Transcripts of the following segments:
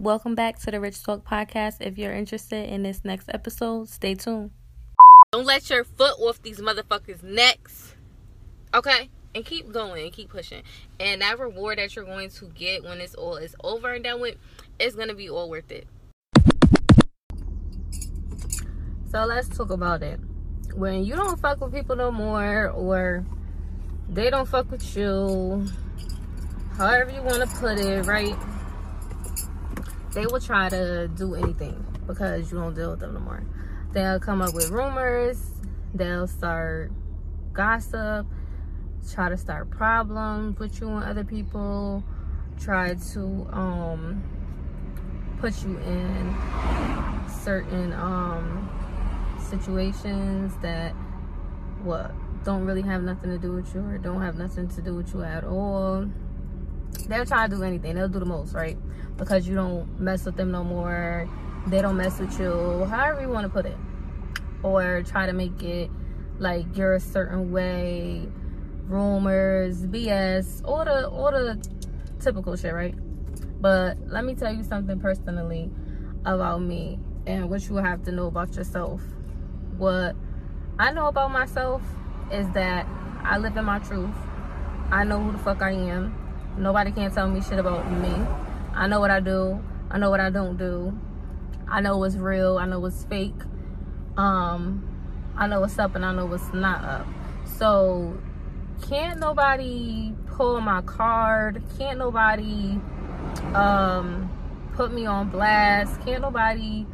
Welcome back to the Rich Talk Podcast. If you're interested in this next episode, stay tuned. Don't let your foot off these motherfuckers' necks. Okay? And keep going and keep pushing. And that reward that you're going to get when it's all is over and done with, it's gonna be all worth it. So let's talk about it. When you don't fuck with people no more, or they don't fuck with you, however you want to put it, right? They will try to do anything because you don't deal with them no more. They'll come up with rumors, they'll start gossip, try to start problems with you and other people, try to um put you in certain um situations that what don't really have nothing to do with you or don't have nothing to do with you at all they'll try to do anything. They'll do the most right? Because you don't mess with them no more. They don't mess with you. However you want to put it. Or try to make it like you're a certain way. Rumors bs all the all the typical shit right? But let me tell you something personally about me and what you have to know about yourself. What I know about myself is that I live in my truth. I know who the fuck I am. Nobody can tell me shit about me. I know what I do. I know what I don't do. I know what's real. I know what's fake. Um, I know what's up and I know what's not up. So can't nobody pull my card. Can't nobody um put me on blast. Can't nobody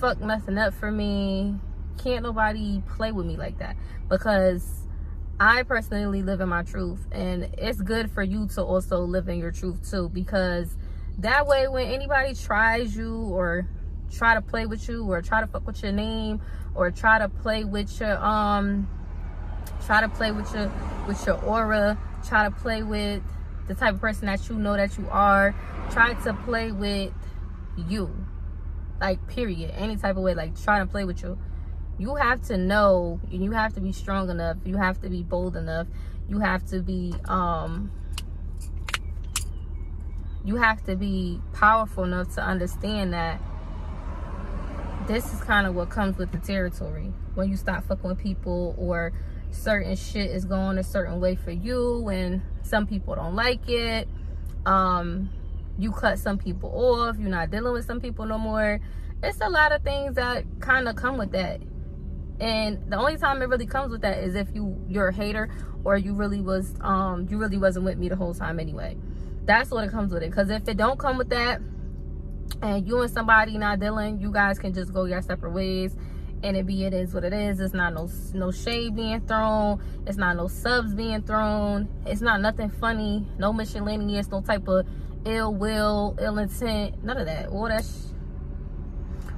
fuck nothing up for me can't nobody play with me like that because I personally live in my truth and it's good for you to also live in your truth too because that way when anybody tries you or try to play with you or try to fuck with your name or try to play with your um try to play with your with your aura try to play with the type of person that you know that you are try to play with you. Like period. Any type of way like trying to play with you you have to know and you have to be strong enough you have to be bold enough you have to be um you have to be powerful enough to understand that this is kind of what comes with the territory. When you stop fucking with people or certain shit is going a certain way for you and some people don't like it um you cut some people off you're not dealing with some people no more. It's a lot of things that kind of come with that and the only time it really comes with that is if you you're a hater or you really was um you really wasn't with me the whole time anyway. That's what it comes with it. Because if it don't come with that and you and somebody not dealing you guys can just go your separate ways. And it be it is what it is. It's not no no shade being thrown. It's not no subs being thrown. It's not nothing funny. No miscellaneous no type of ill will ill intent none of that. All that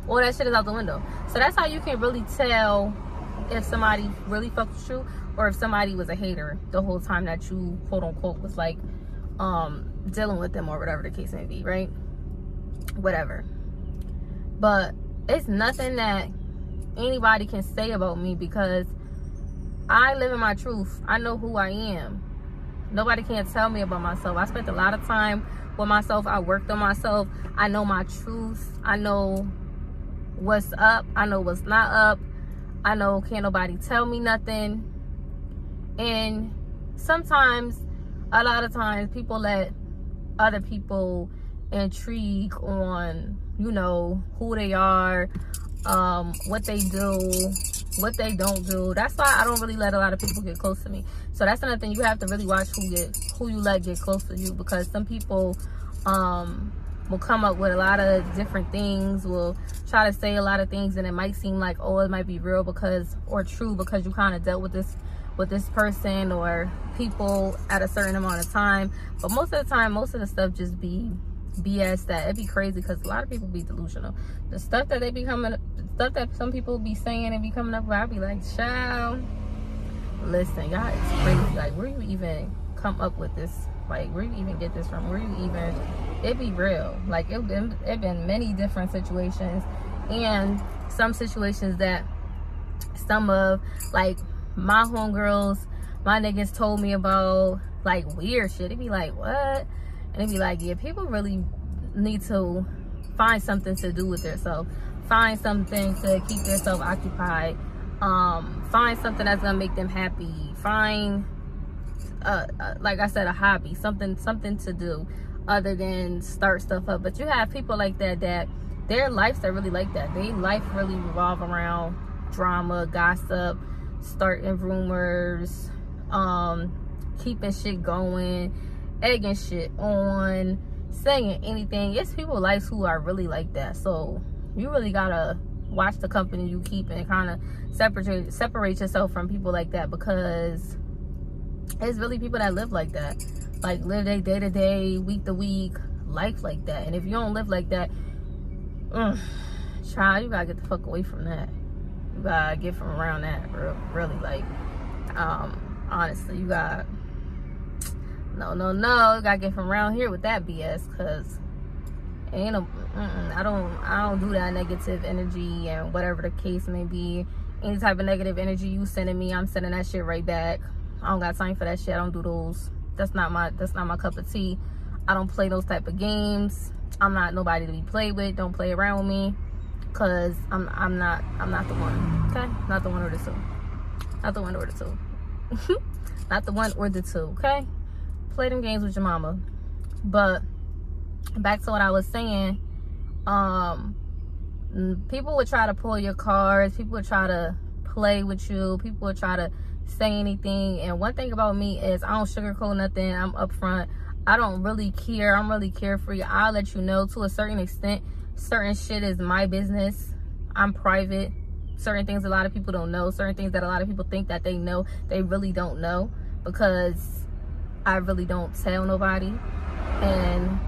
all that shit is out the window. So that's how you can really tell if somebody really fucks with you or if somebody was a hater the whole time that you quote unquote was like um dealing with them or whatever the case may be, right? Whatever. But it's nothing that anybody can say about me because I live in my truth. I know who I am. Nobody can't tell me about myself. I spent a lot of time with myself. I worked on myself. I know my truth. I know what's up. I know what's not up. I know can't nobody tell me nothing. And sometimes, a lot of times, people let other people intrigue on, you know, who they are, um, what they do, what they don't do. That's why I don't really let a lot of people get close to me. So that's another thing. You have to really watch who get who you let get close to you because some people um will come up with a lot of different things will try to say a lot of things and it might seem like oh it might be real because or true because you kind of dealt with this with this person or people at a certain amount of time. But most of the time most of the stuff just be bs that it'd be crazy because a lot of people be delusional. The stuff that they be coming stuff that some people be saying and be coming up with i'd be like child listen y'all it's crazy. Like where you even come up with this like where you even get this from? Where you even it be real. Like it, it, it been many different situations and some situations that some of like my homegirls my niggas told me about like weird shit. It be like what? And it be like yeah people really need to find something to do with yourself find something to keep yourself occupied. Um find something that's gonna make them happy. Find like i said a hobby something something to do other than start stuff up. But you have people like that that their lives are really like that. They life really revolve around drama gossip starting rumors um keeping shit going egging shit on saying anything. It's people lives who are really like that. So you really gotta watch the company you keep and kind of separate separate yourself from people like that because it's really people that live like that like live day day to day week to week life like that and if you don't live like that mm, child you gotta get the fuck away from that you gotta get from around that really like um honestly you got no no no you gotta get from around here with that bs because ain't no I don't I don't do that negative energy and whatever the case may be. Any type of negative energy you sending me, I'm sending that shit right back. I don't got time for that shit. I don't do those. That's not my that's not my cup of tea. I don't play those type of games. I'm not nobody to be played with. Don't play around with me. Cause I'm I'm not I'm not the one. Okay? Not the one or the two. Not the one or the two. not the one or the two, okay? Play them games with your mama. But back to what I was saying, um, people would try to pull your cards. People would try to play with you. People would try to say anything. And one thing about me is I don't sugarcoat nothing. I'm upfront. I don't really care. I'm really carefree. I'll let you know to a certain extent. Certain shit is my business. I'm private. Certain things a lot of people don't know. Certain things that a lot of people think that they know, they really don't know because I really don't tell nobody. And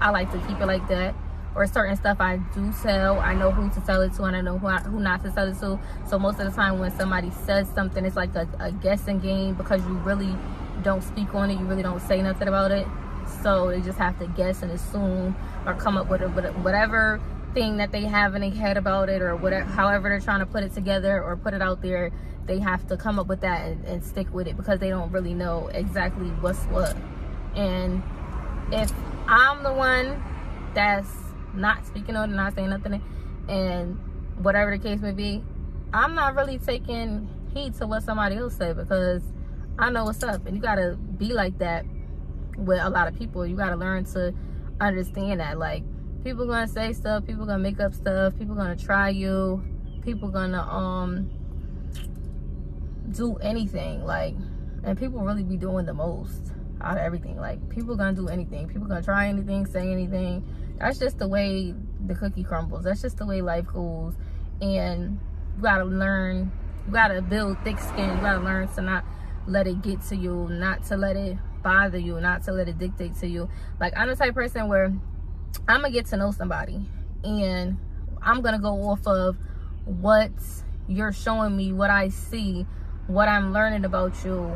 I like to keep it like that. Or certain stuff I do sell, I know who to sell it to and I know who, I, who not to sell it to. So most of the time when somebody says something, it's like a, a guessing game because you really don't speak on it. You really don't say nothing about it. So they just have to guess and assume or come up with, a, with a, whatever thing that they have in their head about it or whatever, however they're trying to put it together or put it out there. They have to come up with that and, and stick with it because they don't really know exactly what's what. And if I'm the one that's not speaking on it, not saying nothing, and whatever the case may be, I'm not really taking heed to what somebody else said because I know what's up. And you gotta be like that with a lot of people. You gotta learn to understand that. Like, people gonna say stuff, people gonna make up stuff, people gonna try you, people gonna um do anything. Like, and people really be doing the most out of everything. Like people gonna do anything. People gonna try anything, say anything. That's just the way the cookie crumbles. That's just the way life goes. And you gotta learn, you gotta build thick skin. You gotta learn to not let it get to you, not to let it bother you, not to let it dictate to you. Like I'm the type person where I'm gonna get to know somebody and I'm gonna go off of what you're showing me, what I see, what I'm learning about you,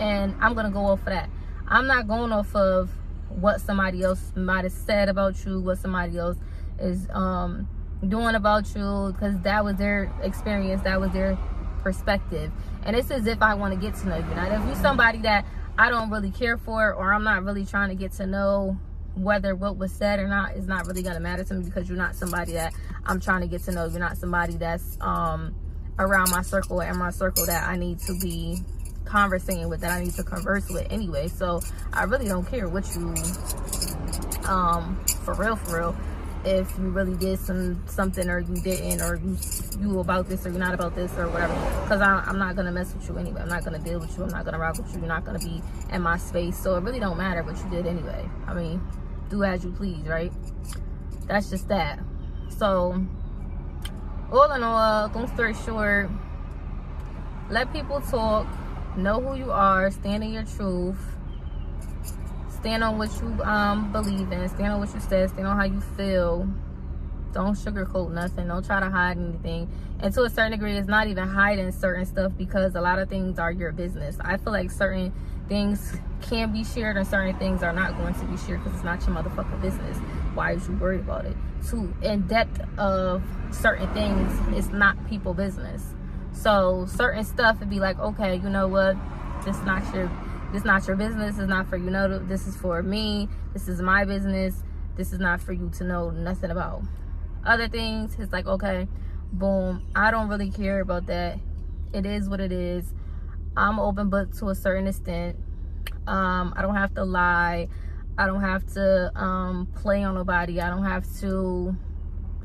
and I'm gonna go off of that. I'm not going off of what somebody else might have said about you, what somebody else is um, doing about you, because that was their experience, that was their perspective. And it's as if I want to get to know you. Now, if you're somebody that I don't really care for, or I'm not really trying to get to know whether what was said or not is not really going to matter to me because you're not somebody that I'm trying to get to know. You're not somebody that's um, around my circle and my circle that I need to be conversing with that I need to converse with anyway. So I really don't care what you, um, for real, for real, if you really did some something or you didn't or you you about this or you're not about this or whatever. Because i'm not gonna mess with you anyway. I'm not gonna deal with you. I'm not gonna rock with you. You're not gonna be in my space. So it really don't matter what you did anyway. I mean do as you please right? That's just that. So all in all long story short let people talk know who you are. Stand in your truth. Stand on what you um believe in. Stand on what you said. Stand on how you feel. Don't sugarcoat nothing. Don't try to hide anything. And to a certain degree it's not even hiding certain stuff because a lot of things are your business. I feel like certain things can be shared and certain things are not going to be shared because it's not your motherfucking business. Why is you worried about it? To in depth of certain things it's not people business so certain stuff would be like, okay, you know what? This not your this not your business. It's not for you know. This is for me. This is my business. this is not for you to know nothing about. Other things, it's like, okay, boom, I don't really care about that. It is what it is. I'm open book to a certain extent. Um, I don't have to lie. I don't have to um, play on nobody. I don't have to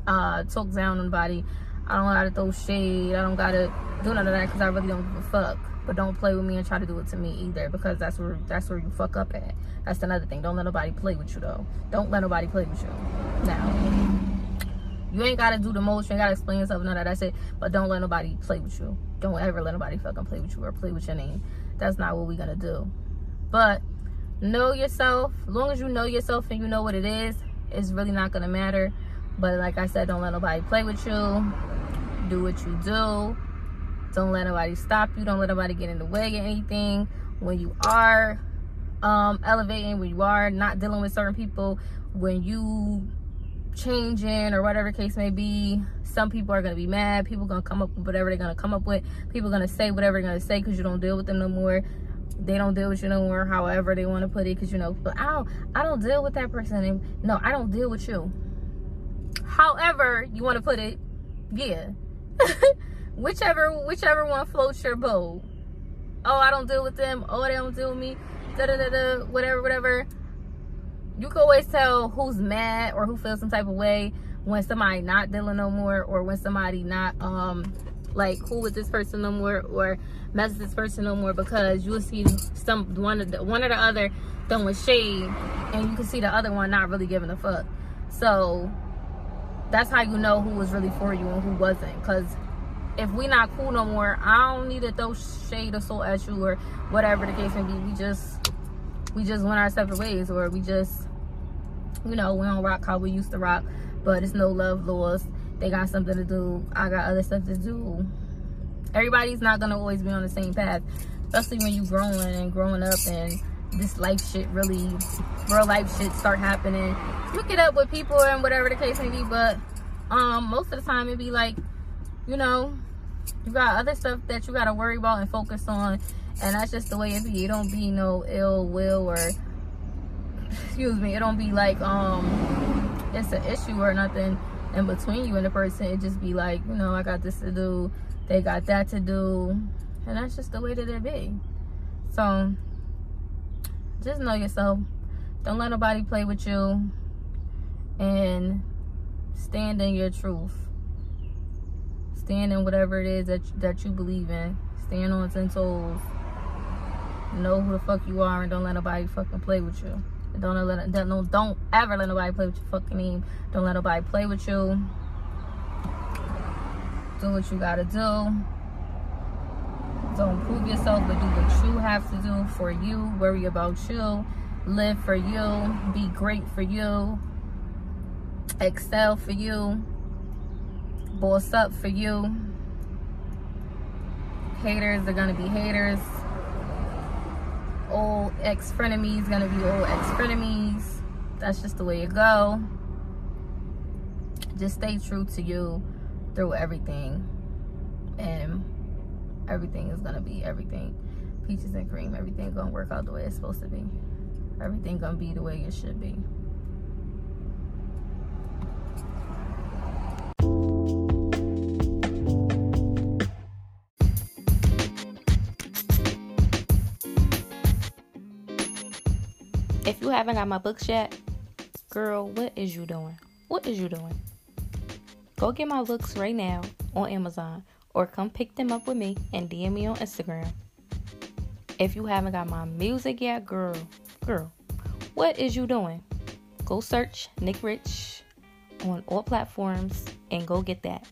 uh, talk down on nobody. I don't gotta throw shade. I don't gotta do none of that because I really don't give a fuck. But don't play with me and try to do it to me either because that's where that's where you fuck up at. That's another thing. Don't let nobody play with you though. Don't let nobody play with you. Now, you ain't gotta do the most. You ain't gotta explain yourself. None of that. That's it. But don't let nobody play with you. Don't ever let nobody fucking play with you or play with your name. That's not what we gonna do. But know yourself. As long as you know yourself and you know what it is, it's really not gonna matter. But like I said, don't let nobody play with you. Do what you do. Don't let nobody stop you. Don't let nobody get in the way of anything. When you are um, elevating, when you are not dealing with certain people, when you changing or whatever case may be, some people are going to be mad. People going to come up with whatever they're going to come up with. People going to say whatever they're going to say because you don't deal with them no more they don't deal with you no more however they want to put it because you know but i don't i don't deal with that person no i don't deal with you however you want to put it yeah whichever whichever one floats your boat. Oh i don't deal with them. Oh they don't deal with me. Da da da da whatever whatever. You can always tell who's mad or who feels some type of way when somebody not dealing no more or when somebody not um like cool with this person no more or mess this person no more because you'll see some one of the one or the other throwing shade and you can see the other one not really giving a fuck. So that's how you know who was really for you and who wasn't. Because if we not cool no more i don't need to throw shade or soul at you or whatever the case may be. We just we just went our separate ways or we just you know we don't rock how we used to rock but it's no love lost. They got something to do. I got other stuff to do. Everybody's not gonna always be on the same path especially when you growing and growing up and this life shit really real life shit start happening. You get up with people and whatever the case may be but um most of the time it be like you know you got other stuff that you got to worry about and focus on and that's just the way it be. It don't be no ill will or excuse me it don't be like um it's an issue or nothing in between you and the person. It just be like you know i got this to do they got that to do and that's just the way that it be. So just know yourself don't let nobody play with you and stand in your truth stand in whatever it is that, that you believe in stand on 10 toes know who the fuck you are and don't let nobody fucking play with you don't let don't don't ever let nobody play with your fucking name. Don't let nobody play with you. Do what you gotta do. Don't prove yourself, but do what you have to do for you. Worry about you. Live for you. Be great for you. Excel for you. Boss up for you. Haters are gonna be haters old ex frenemies gonna be old ex frenemies. That's just the way it go. Just stay true to you through everything, and everything is gonna be everything. Peaches and cream. Everything gonna work out the way it's supposed to be. Everything gonna be the way it should be. If you haven't got my books yet, girl, what is you doing? What is you doing? Go get my books right now on Amazon or come pick them up with me and DM me on Instagram. If you haven't got my music yet, girl, girl, what is you doing? Go search Nik Rich on all platforms and go get that.